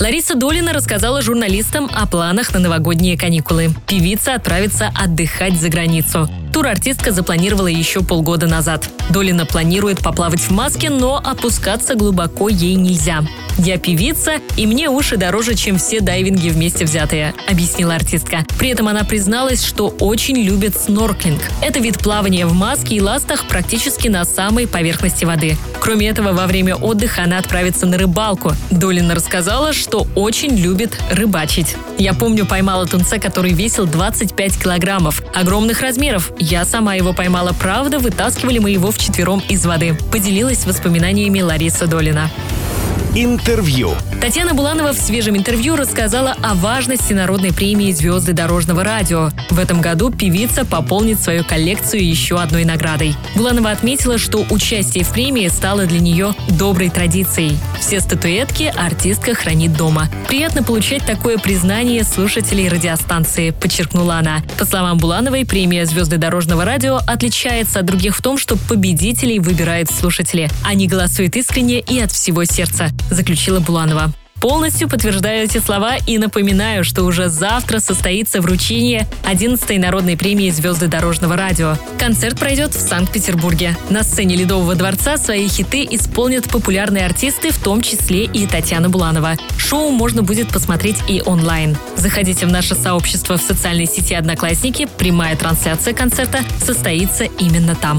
Лариса Долина рассказала журналистам о планах на новогодние каникулы. Певица отправится отдыхать за границу. Тур артистка запланировала еще полгода назад. Долина планирует поплавать в маске, но опускаться глубоко ей нельзя. «Я певица, и мне уши дороже, чем все дайвинги вместе взятые», — объяснила артистка. При этом она призналась, что очень любит снорклинг. Это вид плавания в маске и ластах практически на самой поверхности воды. Кроме этого, во время отдыха она отправится на рыбалку. Долина рассказала, что очень любит рыбачить. «Я помню, поймала тунца, который весил 25 килограммов. Огромных размеров. Я сама его поймала, правда, вытаскивали мы его вчетвером из воды», — поделилась воспоминаниями Лариса Долина. Интервью. Татьяна Буланова в свежем интервью рассказала о важности народной премии «Звезды дорожного радио». В этом году певица пополнит свою коллекцию еще одной наградой. Буланова отметила, что участие в премии стало для нее доброй традицией. Все статуэтки артистка хранит дома. Приятно получать такое признание слушателей радиостанции, подчеркнула она. По словам Булановой, премия «Звезды дорожного радио» отличается от других в том, что победителей выбирают слушатели. Они голосуют искренне и от всего сердца заключила Буланова. Полностью подтверждаю эти слова и напоминаю, что уже завтра состоится вручение 11-й народной премии «Звезды дорожного радио». Концерт пройдет в Санкт-Петербурге. На сцене Ледового дворца свои хиты исполнят популярные артисты, в том числе и Татьяна Буланова. Шоу можно будет посмотреть и онлайн. Заходите в наше сообщество в социальной сети «Одноклассники». Прямая трансляция концерта состоится именно там.